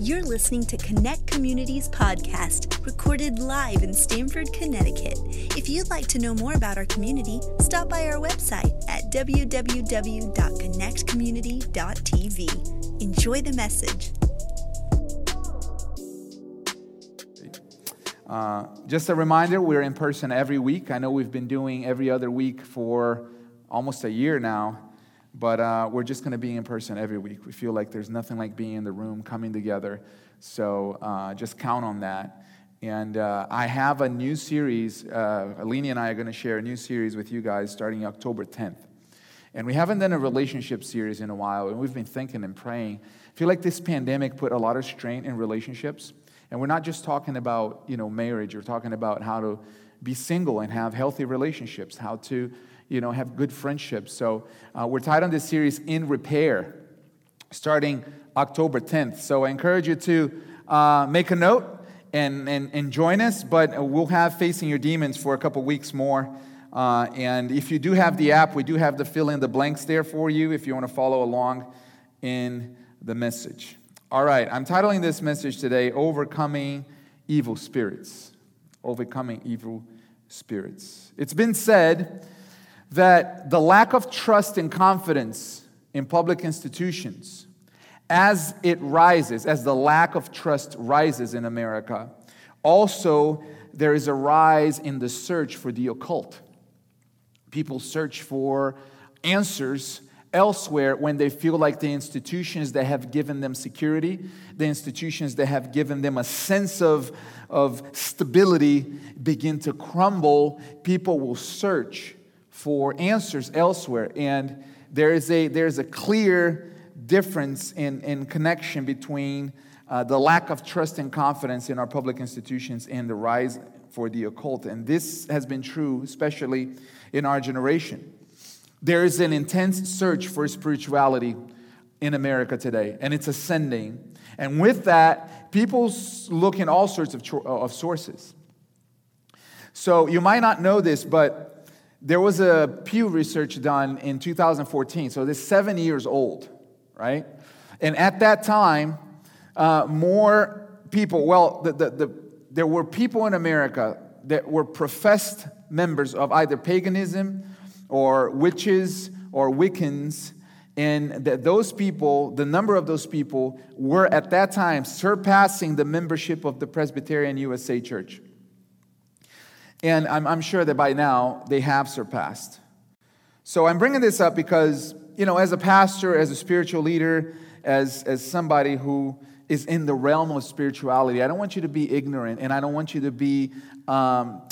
You're listening to Connect Communities podcast, recorded live in Stamford, Connecticut. If you'd like to know more about our community, stop by our website at www.connectcommunity.tv. Enjoy the message. Uh, just a reminder, we're in person every week. I know we've been doing every other week for almost a year now. But uh, we're just going to be in person every week. We feel like there's nothing like being in the room, coming together. So uh, just count on that. And uh, I have a new series. Uh, Alini and I are going to share a new series with you guys starting October 10th. And we haven't done a relationship series in a while, and we've been thinking and praying. I feel like this pandemic put a lot of strain in relationships. And we're not just talking about, you know, marriage. We're talking about how to be single and have healthy relationships, how to you know, have good friendships. So uh, we're tied on this series in repair, starting October 10th. So I encourage you to uh, make a note and, and, and join us, but we'll have Facing Your Demons for a couple weeks more. Uh, and if you do have the app, we do have the fill in the blanks there for you if you want to follow along in the message. All right, I'm titling this message today Overcoming Evil Spirits. Overcoming Evil Spirits. It's been said that the lack of trust and confidence in public institutions, as it rises, as the lack of trust rises in America, also there is a rise in the search for the occult. People search for answers elsewhere when they feel like the institutions that have given them security, the institutions that have given them a sense of, of stability begin to crumble, people will search for answers elsewhere. And there is a, there's a clear difference in, in connection between uh, the lack of trust and confidence in our public institutions and the rise for the occult. And this has been true, especially in our generation. There is an intense search for spirituality in America today, and it's ascending. And with that, people look in all sorts of, of sources. So you might not know this, but there was a Pew research done in 2014, so this seven years old, right? And at that time, uh, more people, well, the, the, the, there were people in America that were professed members of either paganism or witches or Wiccans, and that those people, the number of those people, were at that time surpassing the membership of the Presbyterian USA Church. And I'm, I'm sure that by now they have surpassed. So I'm bringing this up because, you know, as a pastor, as a spiritual leader, as, as somebody who is in the realm of spirituality, I don't want you to be ignorant and I don't want you to be um,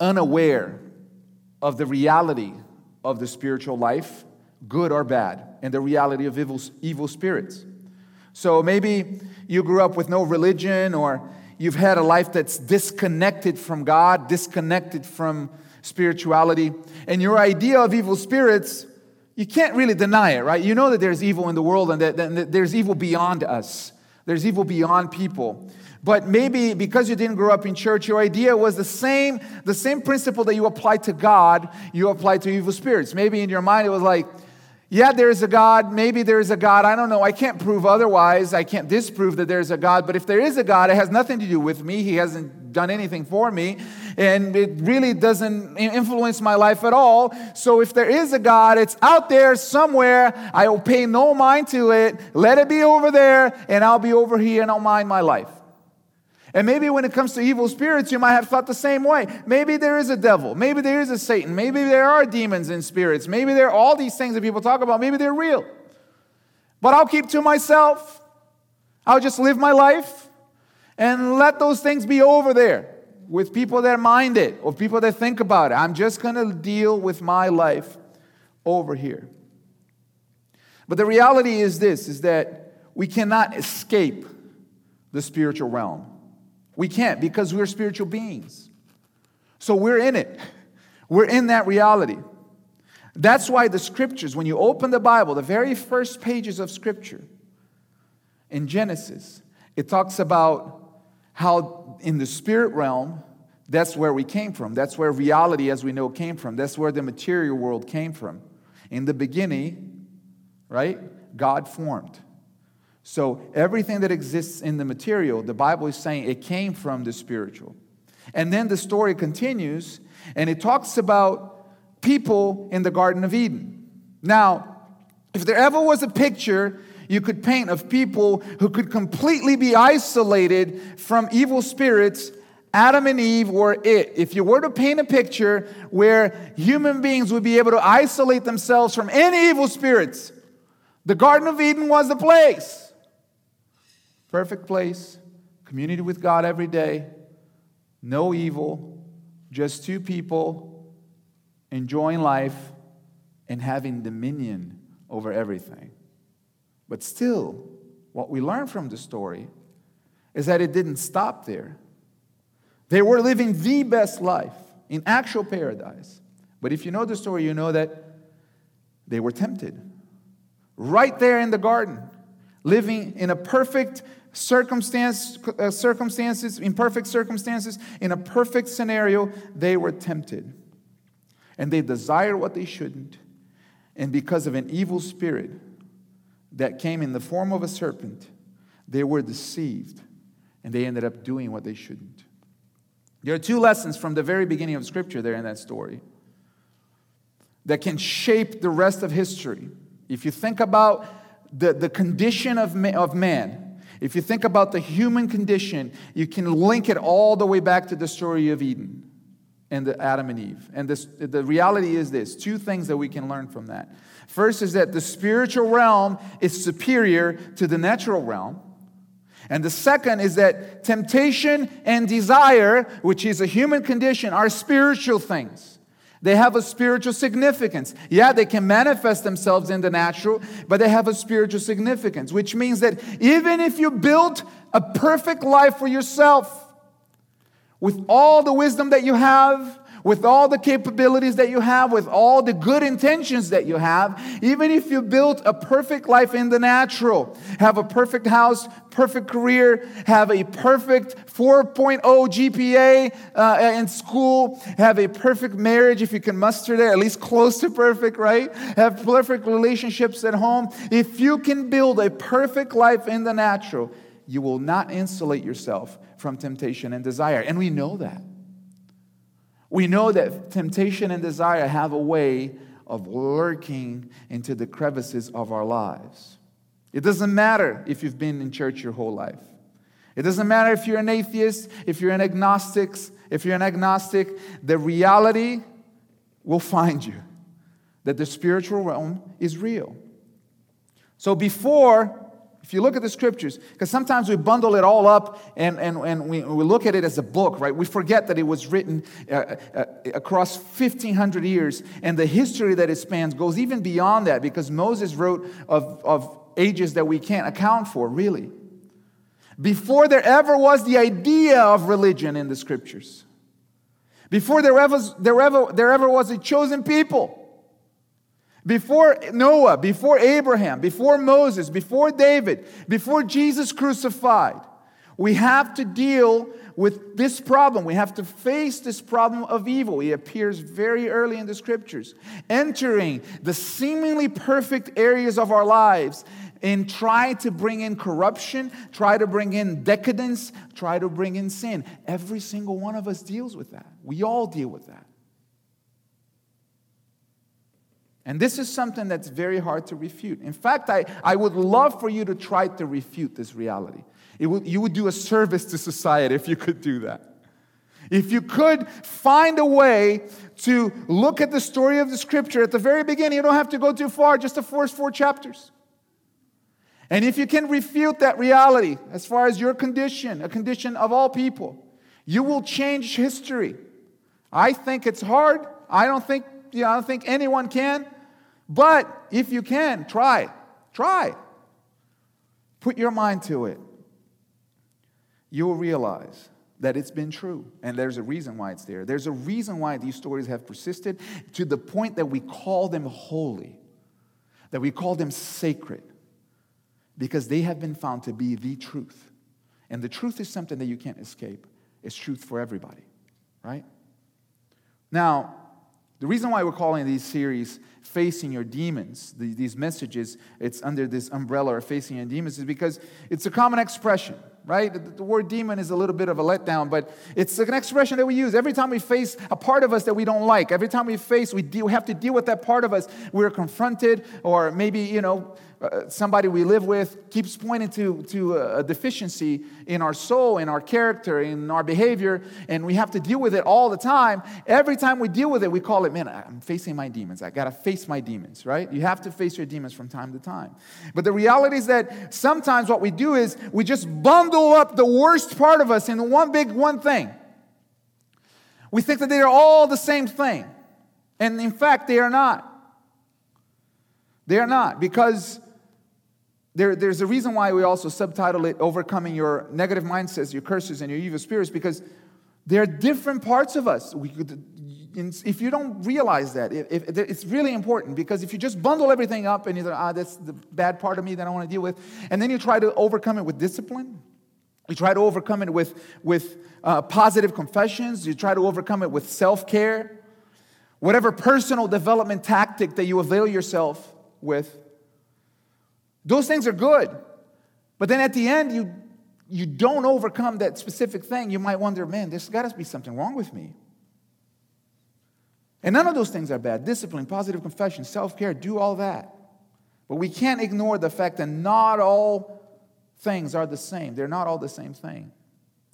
unaware of the reality of the spiritual life, good or bad, and the reality of evil, evil spirits. So maybe you grew up with no religion or you've had a life that's disconnected from God, disconnected from spirituality, and your idea of evil spirits, you can't really deny it, right? You know that there's evil in the world and that, that there's evil beyond us, there's evil beyond people. But maybe because you didn't grow up in church, your idea was the same, the same principle that you applied to God, you applied to evil spirits. Maybe in your mind it was like, yeah, there's a God. Maybe there's a God. I don't know. I can't prove otherwise. I can't disprove that there's a God. But if there is a God, it has nothing to do with me. He hasn't done anything for me. And it really doesn't influence my life at all. So if there is a God, it's out there somewhere. I will pay no mind to it. Let it be over there, and I'll be over here and I'll mind my life. And maybe when it comes to evil spirits, you might have thought the same way. Maybe there is a devil. Maybe there is a Satan. Maybe there are demons and spirits. Maybe there are all these things that people talk about. Maybe they're real. But I'll keep to myself. I'll just live my life and let those things be over there with people that mind it or people that think about it. I'm just going to deal with my life over here. But the reality is this is that we cannot escape the spiritual realm. We can't because we're spiritual beings. So we're in it. We're in that reality. That's why the scriptures, when you open the Bible, the very first pages of scripture in Genesis, it talks about how in the spirit realm, that's where we came from. That's where reality as we know came from. That's where the material world came from. In the beginning, right? God formed. So everything that exists in the material, the Bible is saying it came from the spiritual. And then the story continues and it talks about people in the Garden of Eden. Now, if there ever was a picture you could paint of people who could completely be isolated from evil spirits, Adam and Eve were it. If you were to paint a picture where human beings would be able to isolate themselves from any evil spirits, the Garden of Eden was the place. Perfect place, community with God every day, no evil, just two people enjoying life and having dominion over everything. But still, what we learn from the story is that it didn't stop there. They were living the best life in actual paradise. But if you know the story, you know that they were tempted. Right there in the garden, living in a perfect circumstance, uh, circumstances, imperfect circumstances, in a perfect scenario, they were tempted. And they desired what they shouldn't. And because of an evil spirit that came in the form of a serpent, they were deceived and they ended up doing what they shouldn't. There are two lessons from the very beginning of Scripture there in that story that can shape the rest of history. If you think about the, the condition of, of man, if you think about the human condition, you can link it all the way back to the story of Eden and the Adam and Eve. And this, the reality is this two things that we can learn from that. First is that the spiritual realm is superior to the natural realm. And the second is that temptation and desire, which is a human condition, are spiritual things. They have a spiritual significance. Yeah, they can manifest themselves in the natural, but they have a spiritual significance, which means that even if you build a perfect life for yourself with all the wisdom that you have, with all the capabilities that you have, with all the good intentions that you have, even if you built a perfect life in the natural, have a perfect house, perfect career, have a perfect 4.0 GPA uh, in school, have a perfect marriage if you can muster there, at least close to perfect, right? Have perfect relationships at home. If you can build a perfect life in the natural, you will not insulate yourself from temptation and desire. And we know that. We know that temptation and desire have a way of lurking into the crevices of our lives. It doesn't matter if you've been in church your whole life. It doesn't matter if you're an atheist, if you're an agnostic, if you're an agnostic, the reality will find you that the spiritual realm is real. So before if you look at the scriptures, because sometimes we bundle it all up and, and, and we, we look at it as a book, right? We forget that it was written uh, uh, across 1,500 years, and the history that it spans goes even beyond that because Moses wrote of, of ages that we can't account for, really. Before there ever was the idea of religion in the scriptures, before there ever, there ever, there ever was a chosen people before Noah, before Abraham, before Moses, before David, before Jesus crucified, we have to deal with this problem. We have to face this problem of evil. It appears very early in the scriptures, entering the seemingly perfect areas of our lives and try to bring in corruption, try to bring in decadence, try to bring in sin. Every single one of us deals with that. We all deal with that. And this is something that's very hard to refute. In fact, I, I would love for you to try to refute this reality. It would, you would do a service to society if you could do that. If you could find a way to look at the story of the scripture at the very beginning, you don't have to go too far, just the first four chapters. And if you can refute that reality as far as your condition, a condition of all people, you will change history. I think it's hard. I don't think, know, I don't think anyone can. But if you can, try. Try. Put your mind to it. You will realize that it's been true. And there's a reason why it's there. There's a reason why these stories have persisted to the point that we call them holy, that we call them sacred, because they have been found to be the truth. And the truth is something that you can't escape, it's truth for everybody, right? Now, The reason why we're calling these series Facing Your Demons, these messages, it's under this umbrella of Facing Your Demons, is because it's a common expression, right? The word demon is a little bit of a letdown, but it's an expression that we use. Every time we face a part of us that we don't like, every time we face, we, deal, we have to deal with that part of us, we're confronted, or maybe, you know, uh, somebody we live with keeps pointing to, to a deficiency in our soul, in our character, in our behavior, and we have to deal with it all the time. Every time we deal with it, we call it, man, I'm facing my demons. I got to face my demons, right? You have to face your demons from time to time. But the reality is that sometimes what we do is we just bundle up the worst part of us in one big one thing. We think that they are all the same thing. And in fact, they are not. They are not because there, there's a reason why we also subtitle it Overcoming Your Negative Mindsets, Your Curses, and Your Evil Spirits, because there are different parts of us. We could, if you don't realize that, if, if, it's really important because if you just bundle everything up and you're ah, that's the bad part of me that I want to deal with, and then you try to overcome it with discipline, you try to overcome it with, with uh, positive confessions, you try to overcome it with self care, whatever personal development tactic that you avail yourself with, those things are good. But then at the end, you, you don't overcome that specific thing. You might wonder, man, there's got to be something wrong with me. And none of those things are bad. Discipline, positive confession, self care, do all that. But we can't ignore the fact that not all things are the same. They're not all the same thing,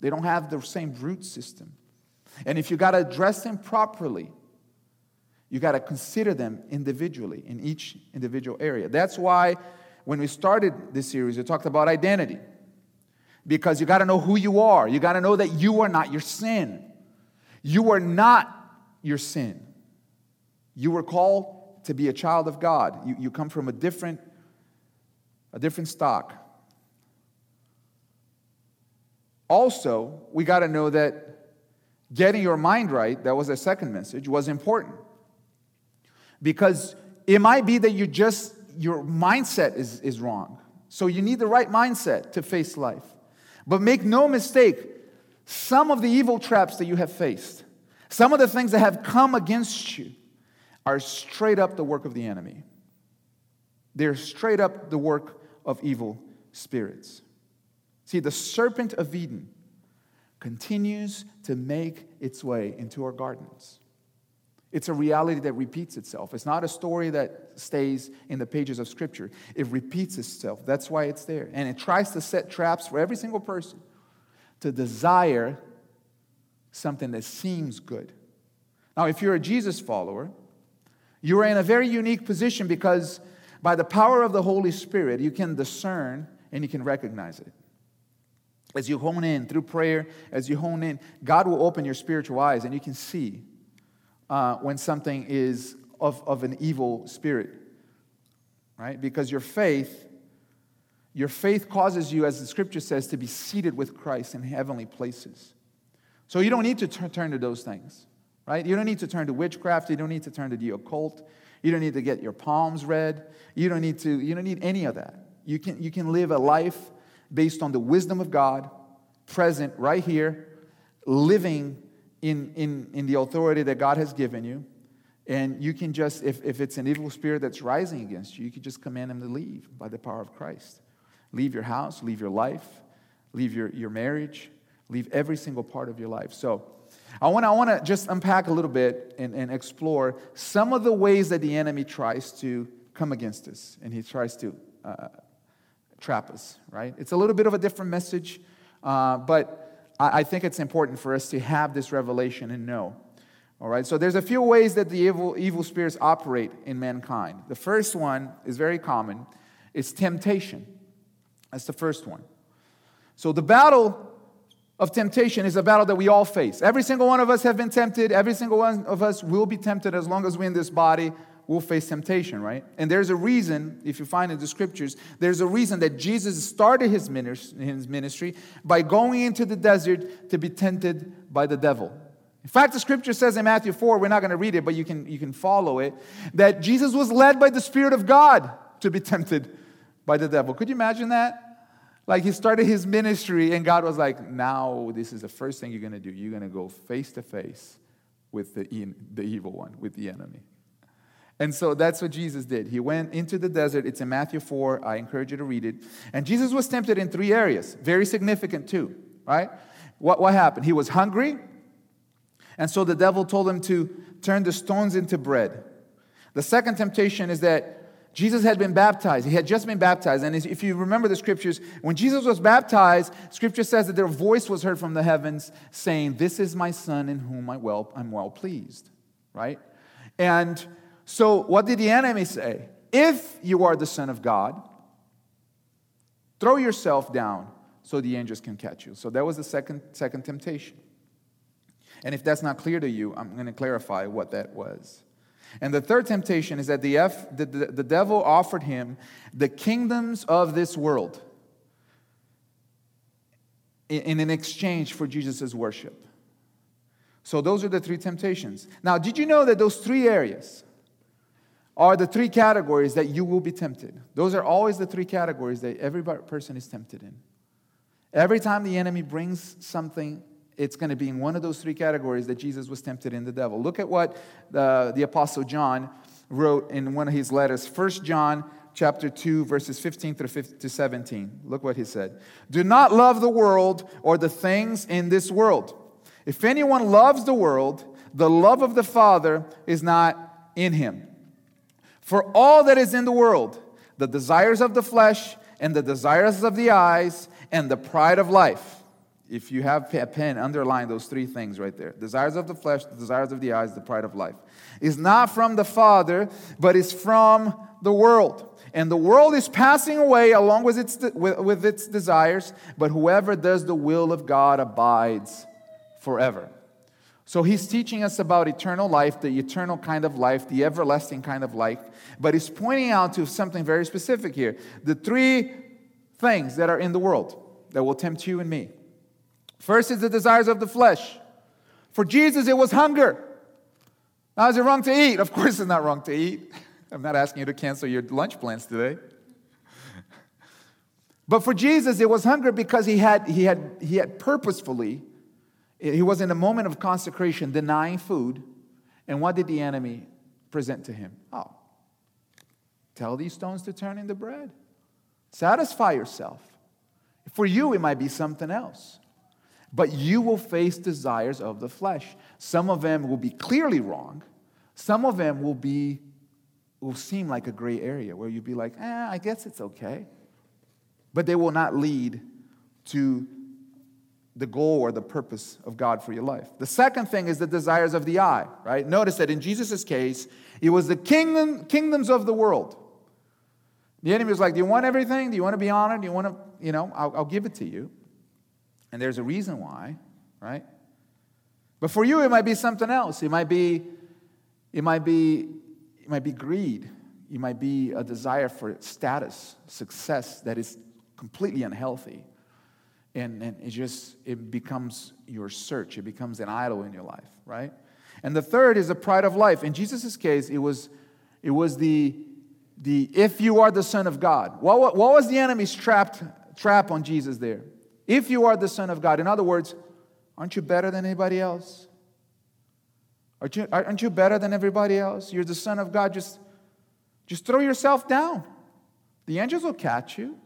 they don't have the same root system. And if you got to address them properly, you got to consider them individually in each individual area. That's why when we started this series, we talked about identity. Because you got to know who you are. You got to know that you are not your sin. You are not your sin. You were called to be a child of God. You, you come from a different, a different stock. Also, we got to know that getting your mind right, that was a second message, was important. Because it might be that you just your mindset is, is wrong. So you need the right mindset to face life. But make no mistake, some of the evil traps that you have faced, some of the things that have come against you, are straight up the work of the enemy. They're straight up the work of evil spirits. See, the serpent of Eden continues to make its way into our gardens. It's a reality that repeats itself. It's not a story that stays in the pages of Scripture. It repeats itself. That's why it's there. And it tries to set traps for every single person to desire something that seems good. Now, if you're a Jesus follower, you are in a very unique position because by the power of the Holy Spirit, you can discern and you can recognize it. As you hone in through prayer, as you hone in, God will open your spiritual eyes and you can see uh, when something is of, of an evil spirit, right? Because your faith, your faith causes you, as the scripture says, to be seated with Christ in heavenly places. So you don't need to t- turn to those things, right? You don't need to turn to witchcraft. You don't need to turn to the occult. You don't need to get your palms read. You don't need to, you don't need any of that. You can, you can live a life based on the wisdom of God, present right here, living in, in, in the authority that God has given you. And you can just, if, if it's an evil spirit that's rising against you, you can just command him to leave by the power of Christ. Leave your house, leave your life, leave your, your marriage, leave every single part of your life. So I want to I wanna just unpack a little bit and, and explore some of the ways that the enemy tries to come against us and he tries to uh, trap us, right? It's a little bit of a different message, uh, but I, think it's important for us to have this revelation and know. All right, so there's a few ways that the evil, evil spirits operate in mankind. The first one is very common it's temptation. That's the first one. So the battle of temptation is a battle that we all face. Every single one of us have been tempted. Every single one of us will be tempted as long as we're in this body will face temptation, right? And there's a reason, if you find in the scriptures, there's a reason that Jesus started his ministry by going into the desert to be tempted by the devil. In fact, the scripture says in Matthew 4, we're not going to read it, but you can, you can follow it, that Jesus was led by the Spirit of God to be tempted by the devil. Could you imagine that? Like he started his ministry, and God was like, now this is the first thing you're going to do. You're going to go face to face with the, the evil one, with the enemy. And so that's what Jesus did. He went into the desert. It's in Matthew 4. I encourage you to read it. And Jesus was tempted in three areas, very significant too, right? What, what happened? He was hungry. And so the devil told him to turn the stones into bread. The second temptation is that Jesus had been baptized. He had just been baptized. And if you remember the scriptures, when Jesus was baptized, scripture says that their voice was heard from the heavens saying, This is my son in whom I well, I'm well pleased. Right? And so, what did the enemy say? If you are the Son of God, throw yourself down so the angels can catch you. So, that was the second, second temptation. And if that's not clear to you, I'm going to clarify what that was. And the third temptation is that the, F, the, the, the devil offered him the kingdoms of this world in, in an exchange for Jesus' worship. So, those are the three temptations. Now, did you know that those three areas, are the three categories that you will be tempted. Those are always the three categories that every person is tempted in. Every time the enemy brings something, it's going to be in one of those three categories that Jesus was tempted in the devil. Look at what the, the Apostle John wrote in one of his letters, 1 John chapter 2 verses 15 through to 17 look what he said do not love the world or the things in this world if anyone loves the world the love of the father is not in him for all that is in the world, the desires of the flesh and the desires of the eyes and the pride of life. If you have a pen, underline those three things right there desires of the flesh, the desires of the eyes, the pride of life. Is not from the Father, but is from the world. And the world is passing away along with its, with, with its desires, but whoever does the will of God abides forever. So he's teaching us about eternal life, the eternal kind of life, the everlasting kind of life. But he's pointing out to something very specific here. The three things that are in the world that will tempt you and me. First is the desires of the flesh. For Jesus, it was hunger. Now, is it wrong to eat? Of course, it's not wrong to eat. I'm not asking you to cancel your lunch plans today. But for Jesus, it was hunger because he had, he had, he had purposefully he was in a moment of consecration, denying food. And what did the enemy present to him? Oh, tell these stones to turn into bread. Satisfy yourself. For you, it might be something else. But you will face desires of the flesh. Some of them will be clearly wrong. Some of them will be will seem like a gray area where you'll be like, eh, I guess it's okay. But they will not lead to the goal or the purpose of God for your life. The second thing is the desires of the eye, right? Notice that in Jesus' case, it was the kingdom, kingdoms of the world. The enemy was like, Do you want everything? Do you want to be honored? Do you want to, you know, I'll, I'll give it to you. And there's a reason why, right? But for you, it might be something else. It might be, it might be, it might be greed. It might be a desire for status, success that is completely unhealthy and, and it just it becomes your search. It becomes an idol in your life right? And the third is the pride of life. In jesus' case it was it was the the if you are the son of god. What, what, what was the enemy's trapped trap on jesus there? If you are the son of god. In other words aren't you better than anybody else? Aren't you, aren't you better than everybody else? You're the son of god. Just just throw yourself down. The angels will catch you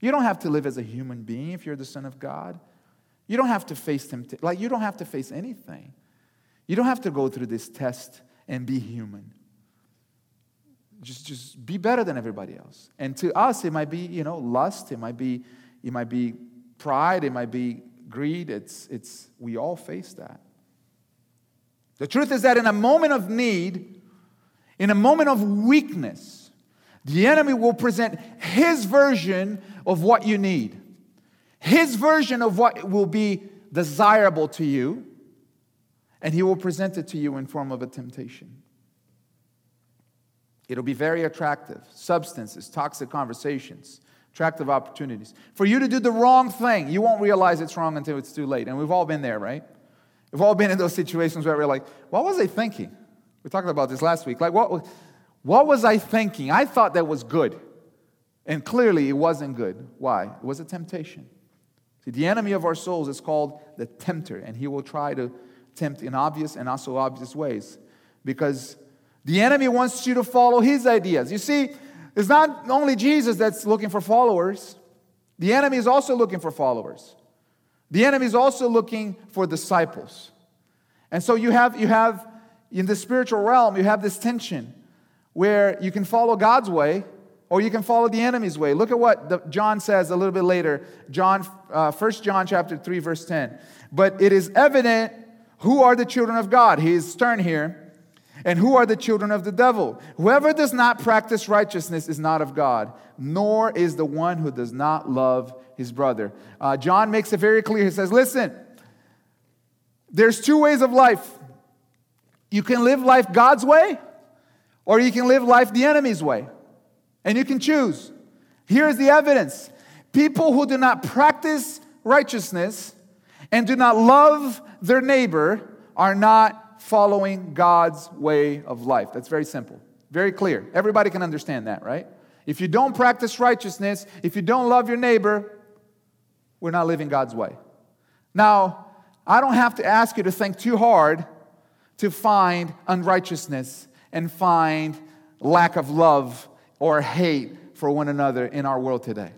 you don't have to live as a human being if you're the Son of God. You don't have to face temptation. Like, you don't have to face anything. You don't have to go through this test and be human. Just, just be better than everybody else. And to us, it might be, you know, lust. It might be, it might be pride. It might be greed. It's, it's, we all face that. The truth is that in a moment of need, in a moment of weakness, the enemy will present his version of what you need, His version of what will be desirable to you, and He will present it to you in form of a temptation. It'll be very attractive substances, toxic conversations, attractive opportunities. For you to do the wrong thing, you won't realize it's wrong until it's too late. And we've all been there, right? We've all been in those situations where we're like, what was I thinking? We talked about this last week. Like, what, what was I thinking? I thought that was good. And clearly, it wasn't good. Why? It was a temptation. See, the enemy of our souls is called the tempter, and he will try to tempt in obvious and also obvious ways. Because the enemy wants you to follow his ideas. You see, it's not only Jesus that's looking for followers, the enemy is also looking for followers. The enemy is also looking for disciples. And so you have, you have in the spiritual realm, you have this tension where you can follow God's way or you can follow the enemy's way. Look at what the, John says a little bit later. John, uh, 1 John chapter 3, verse 10. But it is evident who are the children of God. He is stern here. And who are the children of the devil? Whoever does not practice righteousness is not of God, nor is the one who does not love his brother. Uh, John makes it very clear. He says, Listen, there's two ways of life. You can live life God's way, or you can live life the enemy's way. And you can choose. Here's the evidence people who do not practice righteousness and do not love their neighbor are not following God's way of life. That's very simple, very clear. Everybody can understand that, right? If you don't practice righteousness, if you don't love your neighbor, we're not living God's way. Now, I don't have to ask you to think too hard to find unrighteousness and find lack of love or hate for one another in our world today.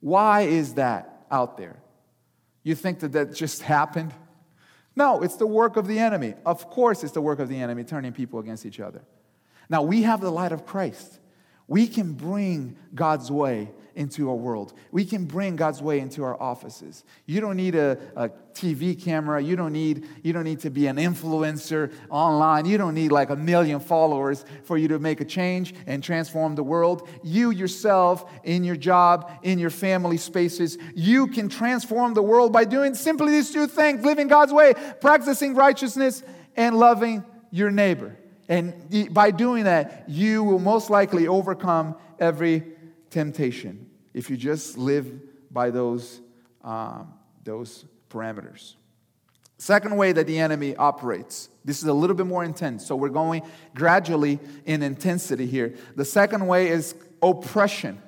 Why is that out there? You think that that just happened? No, it's the work of the enemy. Of course, it's the work of the enemy turning people against each other. Now, we have the light of Christ. We can bring God's way into our world. We can bring God's way into our offices. You don't need a, a, TV camera. You don't, need, you don't need to be an influencer online. You don't need like a million followers for you to make a change and transform the world. You yourself, in your job, in your family spaces, you can transform the world by doing simply these two things living God's way, practicing righteousness, and loving your neighbor. And by doing that, you will most likely overcome every temptation if you just live by those, um, those parameters. Second way that the enemy operates. This is a little bit more intense. So we're going gradually in intensity here. The second way is oppression.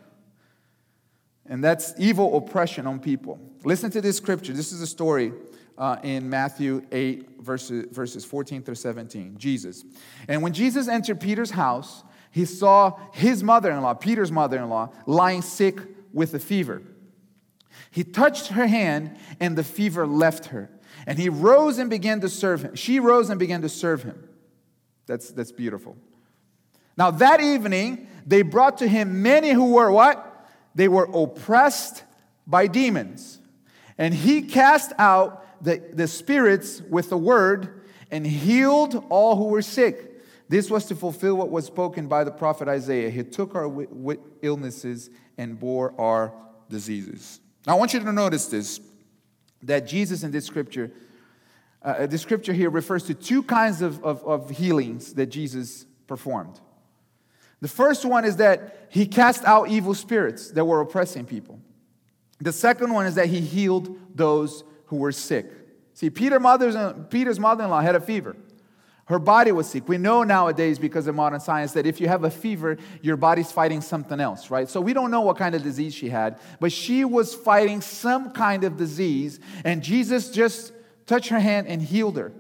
And that's evil oppression on people. Listen to this scripture. This is a story uh, in Matthew 8, verses, verses 14 through 17. Jesus. And when Jesus entered Peter's house, he saw his mother in law, Peter's mother in law, lying sick with a fever. He touched her hand, and the fever left her. And he rose and began to serve him. She rose and began to serve him. That's, that's beautiful. Now, that evening, they brought to him many who were what? They were oppressed by demons. And he cast out the, the spirits with the word and healed all who were sick. This was to fulfill what was spoken by the prophet Isaiah. He took our illnesses and bore our diseases. Now, I want you to notice this that Jesus in this scripture, uh, the scripture here refers to two kinds of, of, of healings that Jesus performed. The first one is that he cast out evil spirits that were oppressing people. The second one is that he healed those who were sick. See, Peter Peter's mother in law had a fever. Her body was sick. We know nowadays, because of modern science, that if you have a fever, your body's fighting something else, right? So we don't know what kind of disease she had, but she was fighting some kind of disease, and Jesus just touched her hand and healed her.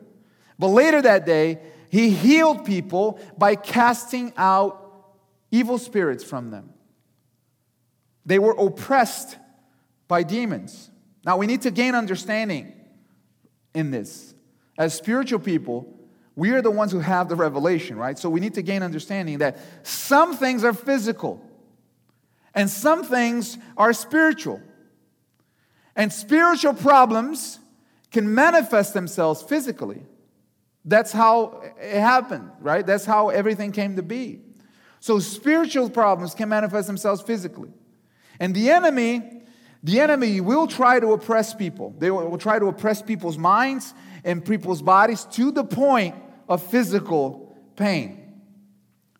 But later that day, he healed people by casting out evil spirits from them. They were oppressed by demons. Now we need to gain understanding in this. As spiritual people, we are the ones who have the revelation, right? So we need to gain understanding that some things are physical and some things are spiritual. And spiritual problems can manifest themselves physically. That's how it happened, right? That's how everything came to be. So spiritual problems can manifest themselves physically. And the enemy, the enemy will try to oppress people. They will, try to oppress people's minds and people's bodies to the point of physical pain.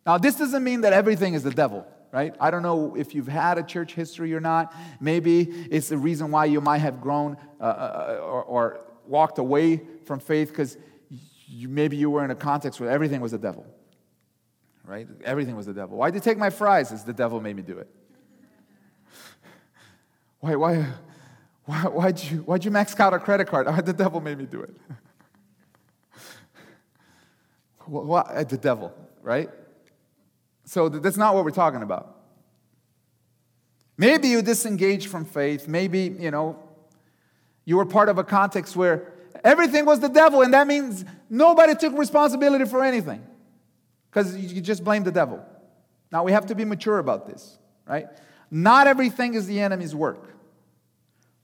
Now, this doesn't mean that everything is the devil, right? I don't know if you've had a church history or not. Maybe it's the reason why you might have grown uh, uh, uh or, or, walked away from faith because maybe you were in a context where everything was the devil, right? Everything was the devil. Why did you take my fries? It's the devil made me do it. Why, why, why, why'd, you, why'd you max out a credit card? The devil made me do it. What? The devil, right? So that's not what we're talking about. Maybe you disengaged from faith. Maybe, you know, you were part of a context where everything was the devil, and that means nobody took responsibility for anything because you just blame the devil. Now, we have to be mature about this, right? Not everything is the enemy's work.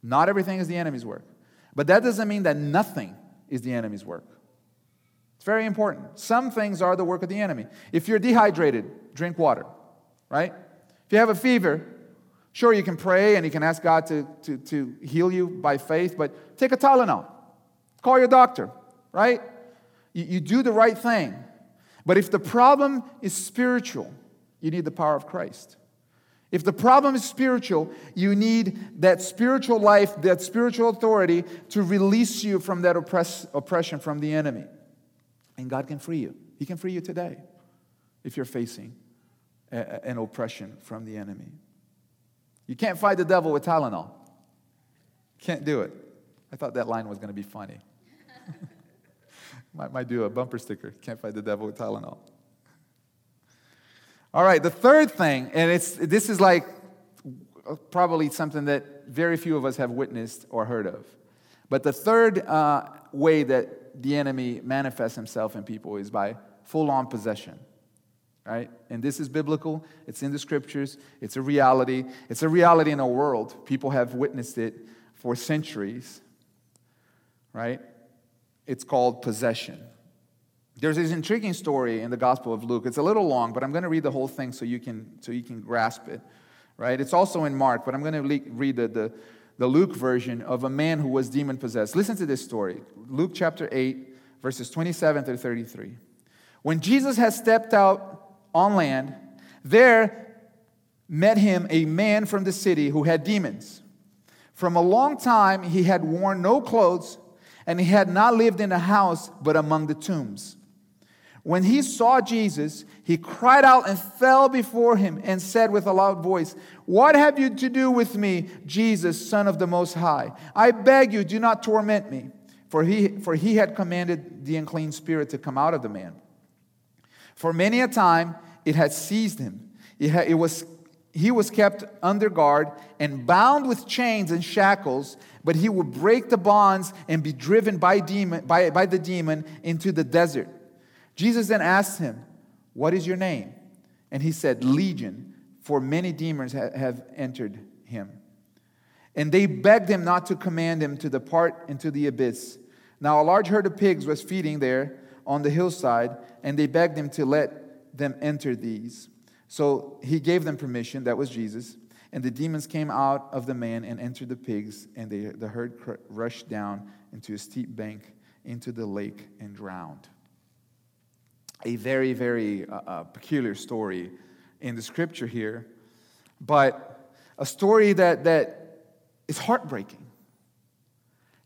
Not everything is the enemy's work. But that doesn't mean that nothing is the enemy's work. Very important. Some things are the work of the enemy. If you're dehydrated, drink water, right? If you have a fever, Sure, you can pray and you can ask God to, to, to heal you by faith, but take a Tylenol. Call your doctor, right? You, you do the right thing. But if the problem is spiritual, you need the power of Christ. If the problem is spiritual, you need that spiritual life, that spiritual authority to release you from that oppress, oppression from the enemy. And God can free you. He can free you today if you're facing a, an oppression from the enemy. You can't fight the devil with Tylenol. Can't do it. I thought that line was going to be funny. might, might do a bumper sticker. Can't fight the devil with Tylenol. All right, the third thing, and it's this is like probably something that very few of us have witnessed or heard of. But the third uh, way that the enemy manifests himself in people is by full on possession right? And this is biblical, it's in the scriptures, it's a reality. It's a reality in our world. People have witnessed it for centuries, right? It's called possession. There's this intriguing story in the Gospel of Luke. It's a little long, but I'm going to read the whole thing so you can, so you can grasp it, right? It's also in Mark, but I'm going to read the, the, the Luke version of a man who was demon possessed. Listen to this story Luke chapter 8, verses 27 to 33. When Jesus had stepped out on land. There met him a man from the city who had demons. From a long time he had worn no clothes, and he had not lived in a house but among the tombs. When he saw Jesus, he cried out and fell before him and said with a loud voice, What have you to do with me, Jesus, Son of the Most High? I beg you, do not torment me. For he, for he had commanded the unclean spirit to come out of the man. For many a time it had seized him. It, had, it was, he was kept under guard and bound with chains and shackles, but he would break the bonds and be driven by, demon, by, by the demon into the desert. Jesus then asked him, What is your name? And he said, Legion, for many demons ha- have entered him. And they begged him not to command him to depart into the abyss. Now, a large herd of pigs was feeding there on the hillside, and they begged him to let them enter these. So he gave them permission, that was Jesus. And the demons came out of the man and entered the pigs, and they, the herd cr- rushed down into a steep bank into the lake and drowned. A very, very uh, uh, peculiar story in the scripture here, but a story that, that is heartbreaking.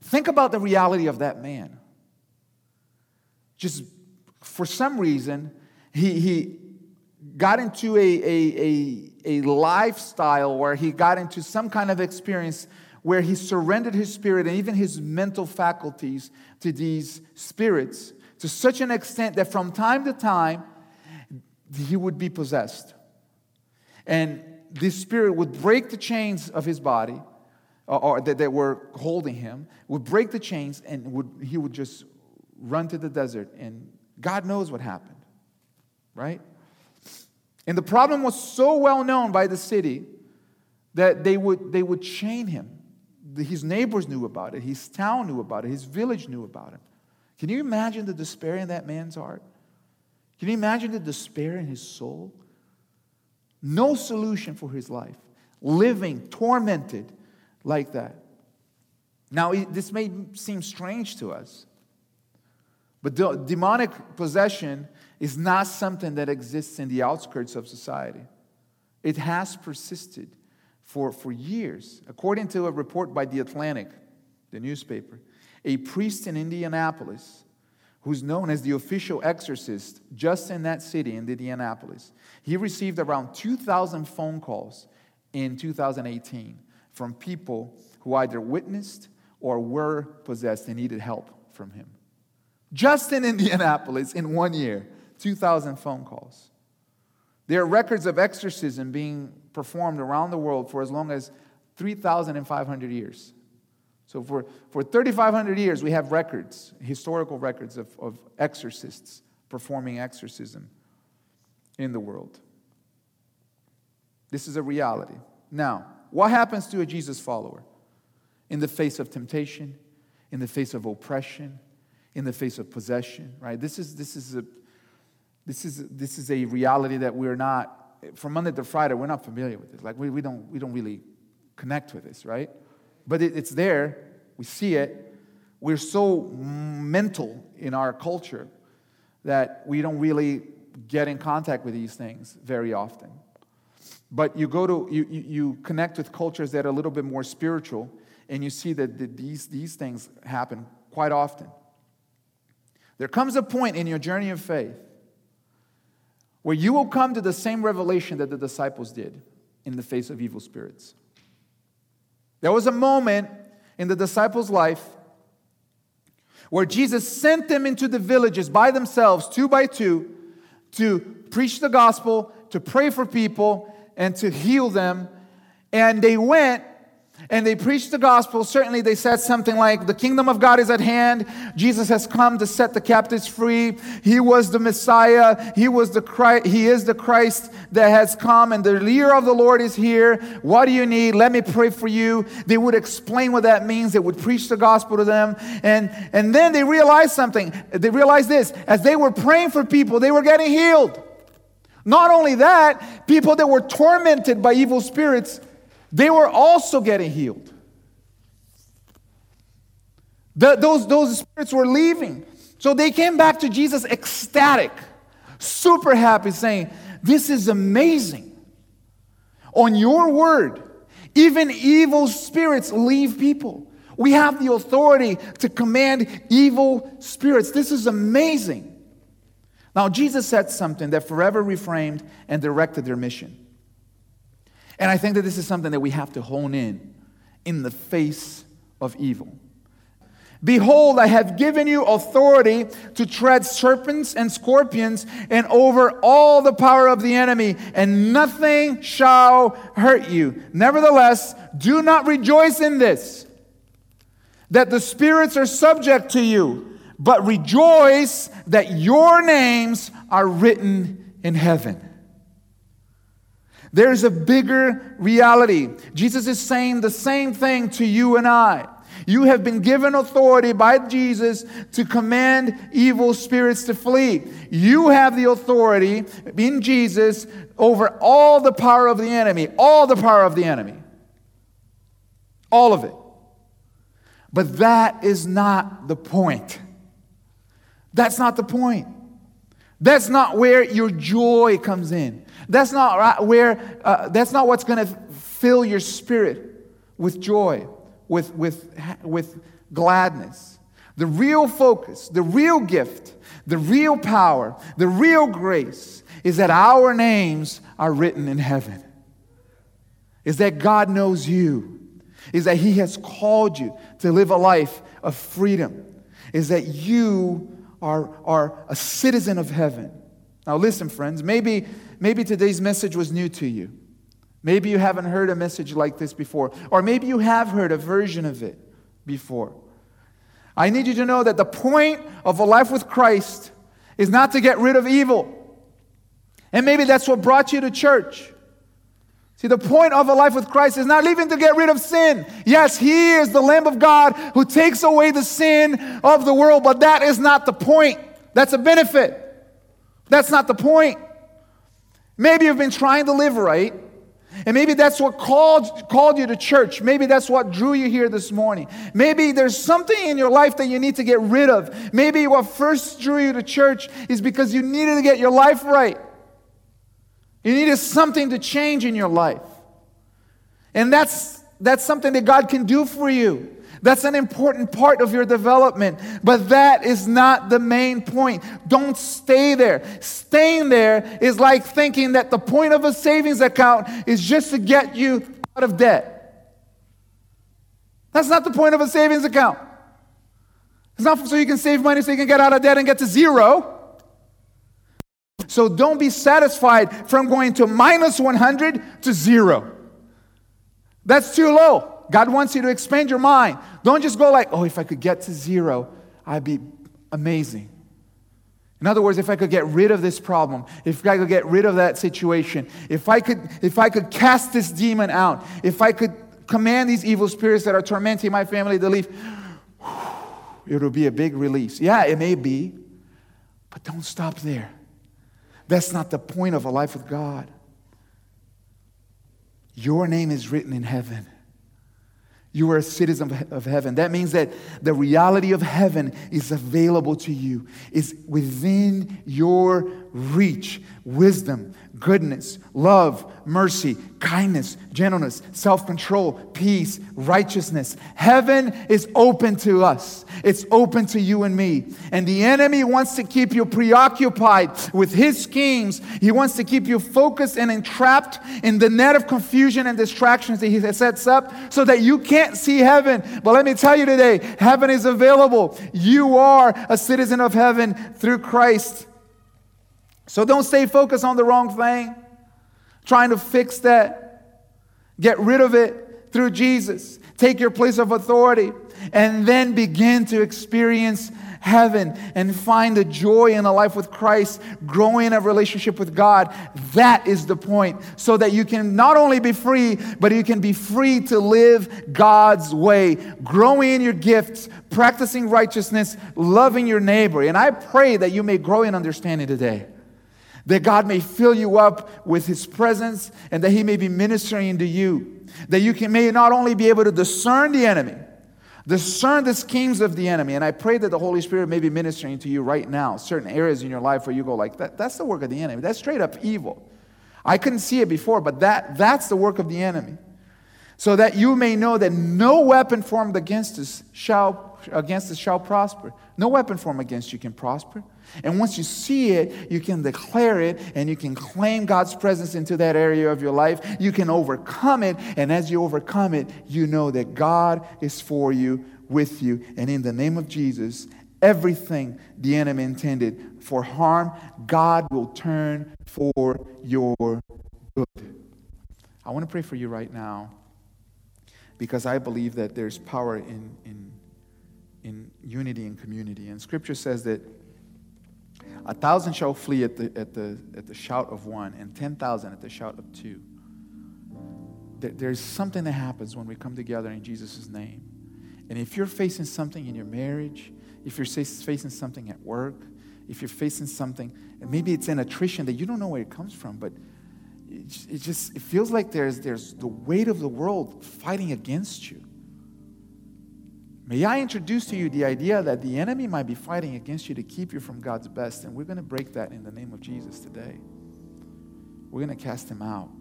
Think about the reality of that man. Just for some reason, he, he got into a, a, a, a lifestyle where he got into some kind of experience where he surrendered his spirit and even his mental faculties to these spirits to such an extent that from time to time he would be possessed. And this spirit would break the chains of his body, or, or that, that were holding him, would break the chains, and would, he would just run to the desert. And God knows what happened right? And the problem was so well known by the city that they would, they would chain him. His neighbors knew about it, his town knew about it, his village knew about it. Can you imagine the despair in that man's heart? Can you imagine the despair in his soul? No solution for his life, living tormented like that. Now, this may seem strange to us, but demonic possession is not something that exists in the outskirts of society. It has persisted for, for years. According to a report by The Atlantic, the newspaper, a priest in Indianapolis, who's known as the official exorcist just in that city, in Indianapolis, he received around 2,000 phone calls in 2018 from people who either witnessed or were possessed and needed help from him. Just in Indianapolis, in one year, 2,000 phone calls. There are records of exorcism being performed around the world for as long as 3,500 years. So, for, for 3,500 years, we have records, historical records of, of exorcists performing exorcism in the world. This is a reality. Now, what happens to a Jesus follower in the face of temptation, in the face of oppression, in the face of possession, right? This is, this is, a, this is, this is a reality that we're not, from Monday to Friday, we're not familiar with it. Like, we, we, don't, we don't really connect with this, right? But it, it's there, we see it. We're so mental in our culture that we don't really get in contact with these things very often. But you go to, you, you connect with cultures that are a little bit more spiritual, and you see that these, these things happen quite often. There comes a point in your journey of faith where you will come to the same revelation that the disciples did in the face of evil spirits. There was a moment in the disciples' life where Jesus sent them into the villages by themselves, two by two, to preach the gospel, to pray for people, and to heal them. And they went and they preached the gospel. Certainly, they said something like, The kingdom of God is at hand. Jesus has come to set the captives free. He was the Messiah. He, was the Christ, he is the Christ that has come, and the leader of the Lord is here. What do you need? Let me pray for you. They would explain what that means. They would preach the gospel to them. And, and then they realized something. They realized this as they were praying for people, they were getting healed. Not only that, people that were tormented by evil spirits they were also getting healed. The, those, those spirits were leaving. So they came back to Jesus ecstatic, super happy, saying, This is amazing. On your word, even evil spirits leave people. We have the authority to command evil spirits. This is amazing. Now, Jesus said something that forever reframed and directed their mission. And I think that this is something that we have to hone in in the face of evil. Behold, I have given you authority to tread serpents and scorpions and over all the power of the enemy, and nothing shall hurt you. Nevertheless, do not rejoice in this, that the spirits are subject to you, but rejoice that your names are written in heaven. There's a bigger reality. Jesus is saying the same thing to you and I. You have been given authority by Jesus to command evil spirits to flee. You have the authority in Jesus over all the power of the enemy, all the power of the enemy. All of it. But that is not the point. That's not the point. That's not where your joy comes in. That's not where, uh, that's not what's going to fill your spirit with joy, with, with, with gladness. The real focus, the real gift, the real power, the real grace is that our names are written in heaven. Is that God knows you. Is that He has called you to live a life of freedom. Is that you are, are a citizen of heaven. Now, listen, friends, maybe maybe today's message was new to you. Maybe you haven't heard a message like this before, or maybe you have heard a version of it before. I need you to know that the point of a life with Christ is not to get rid of evil. And maybe that's what brought you to church. See, the point of a life with Christ is not even to get rid of sin. Yes, He is the Lamb of God who takes away the sin of the world, but that is not the point. That's a benefit. That's not the point. Maybe you've been trying to live right. And maybe that's what called, called you to church. Maybe that's what drew you here this morning. Maybe there's something in your life that you need to get rid of. Maybe what first drew you to church is because you needed to get your life right. You needed something to change in your life. And that's, that's something that God can do for you. That's an important part of your development, but that is not the main point. Don't stay there. Staying there is like thinking that the point of a savings account is just to get you out of debt. That's not the point of a savings account. It's not so you can save money so you can get out of debt and get to zero. So don't be satisfied from going to minus 100 to zero. That's too low. God wants you to expand your mind. Don't just go like, oh, if I could get to zero, I'd be amazing. In other words, if I could get rid of this problem, if I could get rid of that situation, if I could, if I could cast this demon out, if I could command these evil spirits that are tormenting my family to leave, it will be a big release. Yeah, it may be, but don't stop there. That's not the point of a life with God. Your name is written in heaven. You are a citizen of heaven. That means that the reality of heaven is available to you, is within your reach. Wisdom, goodness, love, mercy, kindness, gentleness, self control, peace, righteousness. Heaven is open to us, it's open to you and me. And the enemy wants to keep you preoccupied with his schemes. He wants to keep you focused and entrapped in the net of confusion and distractions that he sets up so that you can't see heaven. But let me tell you today heaven is available. You are a citizen of heaven through Christ. So don't stay focused on the wrong thing, trying to fix that. Get rid of it through Jesus. Take your place of authority and then begin to experience heaven and find a joy in a life with Christ, growing a relationship with God. That is the point. So that you can not only be free, but you can be free to live God's way, growing in your gifts, practicing righteousness, loving your neighbor. And I pray that you may grow in understanding today that God may fill you up with His presence and that He may be ministering to you. That you can, may not only be able to discern the enemy, discern the schemes of the enemy. And I pray that the Holy Spirit may be ministering to you right now, certain areas in your life where you go like, that, that's the work of the enemy. That's straight up evil. I couldn't see it before, but that, that's the work of the enemy. So that you may know that no weapon formed against us shall, against us shall prosper. No weapon formed against you can prosper. And once you see it, you can declare it and you can claim God's presence into that area of your life. You can overcome it. And as you overcome it, you know that God is for you, with you. And in the name of Jesus, everything the enemy intended for harm, God will turn for your good. I want to pray for you right now because I believe that there's power in, in, in unity and community. And scripture says that a thousand shall flee at the, at the, at the shout of one, and 10,000 at the shout of two. There's something that happens when we come together in Jesus' name. And if you're facing something in your marriage, if you're facing something at work, if you're facing something, and maybe it's an attrition that you don't know where it comes from, but it just it feels like there's, there's the weight of the world fighting against you. May I introduce to you the idea that the enemy might be fighting against you to keep you from God's best, and we're going to break that in the name of Jesus today. We're going to cast him out.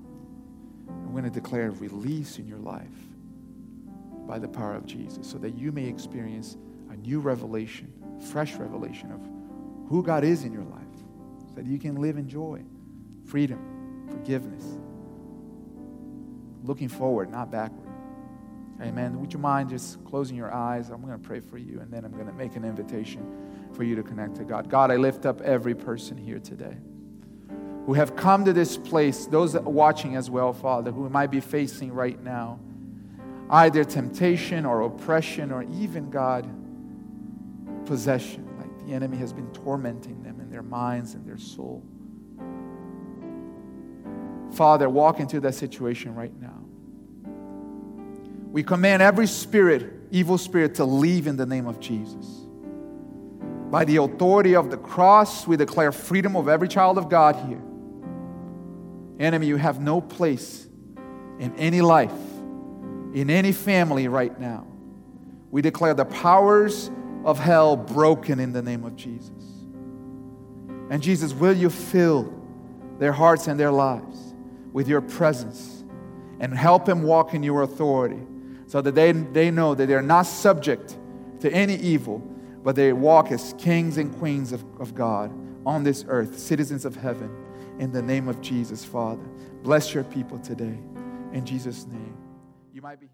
We're going to declare release in your life by the power of Jesus so that you may experience a new revelation, fresh revelation of who God is in your life, so that you can live in joy, freedom, forgiveness, looking forward, not backward. Amen. Would you mind just closing your eyes? I'm going to pray for you, and then I'm going to make an invitation for you to connect to God. God, I lift up every person here today who have come to this place, those watching as well, Father, who might be facing right now either temptation or oppression or even, God, possession. Like the enemy has been tormenting them in their minds and their soul. Father, walk into that situation right now. We command every spirit, evil spirit, to leave in the name of Jesus. By the authority of the cross, we declare freedom of every child of God here. Enemy, you have no place in any life, in any family right now. We declare the powers of hell broken in the name of Jesus. And Jesus, will you fill their hearts and their lives with your presence and help them walk in your authority? So that they, they know that they're not subject to any evil, but they walk as kings and queens of, of God on this earth, citizens of heaven, in the name of Jesus, Father. Bless your people today. In Jesus' name. You might be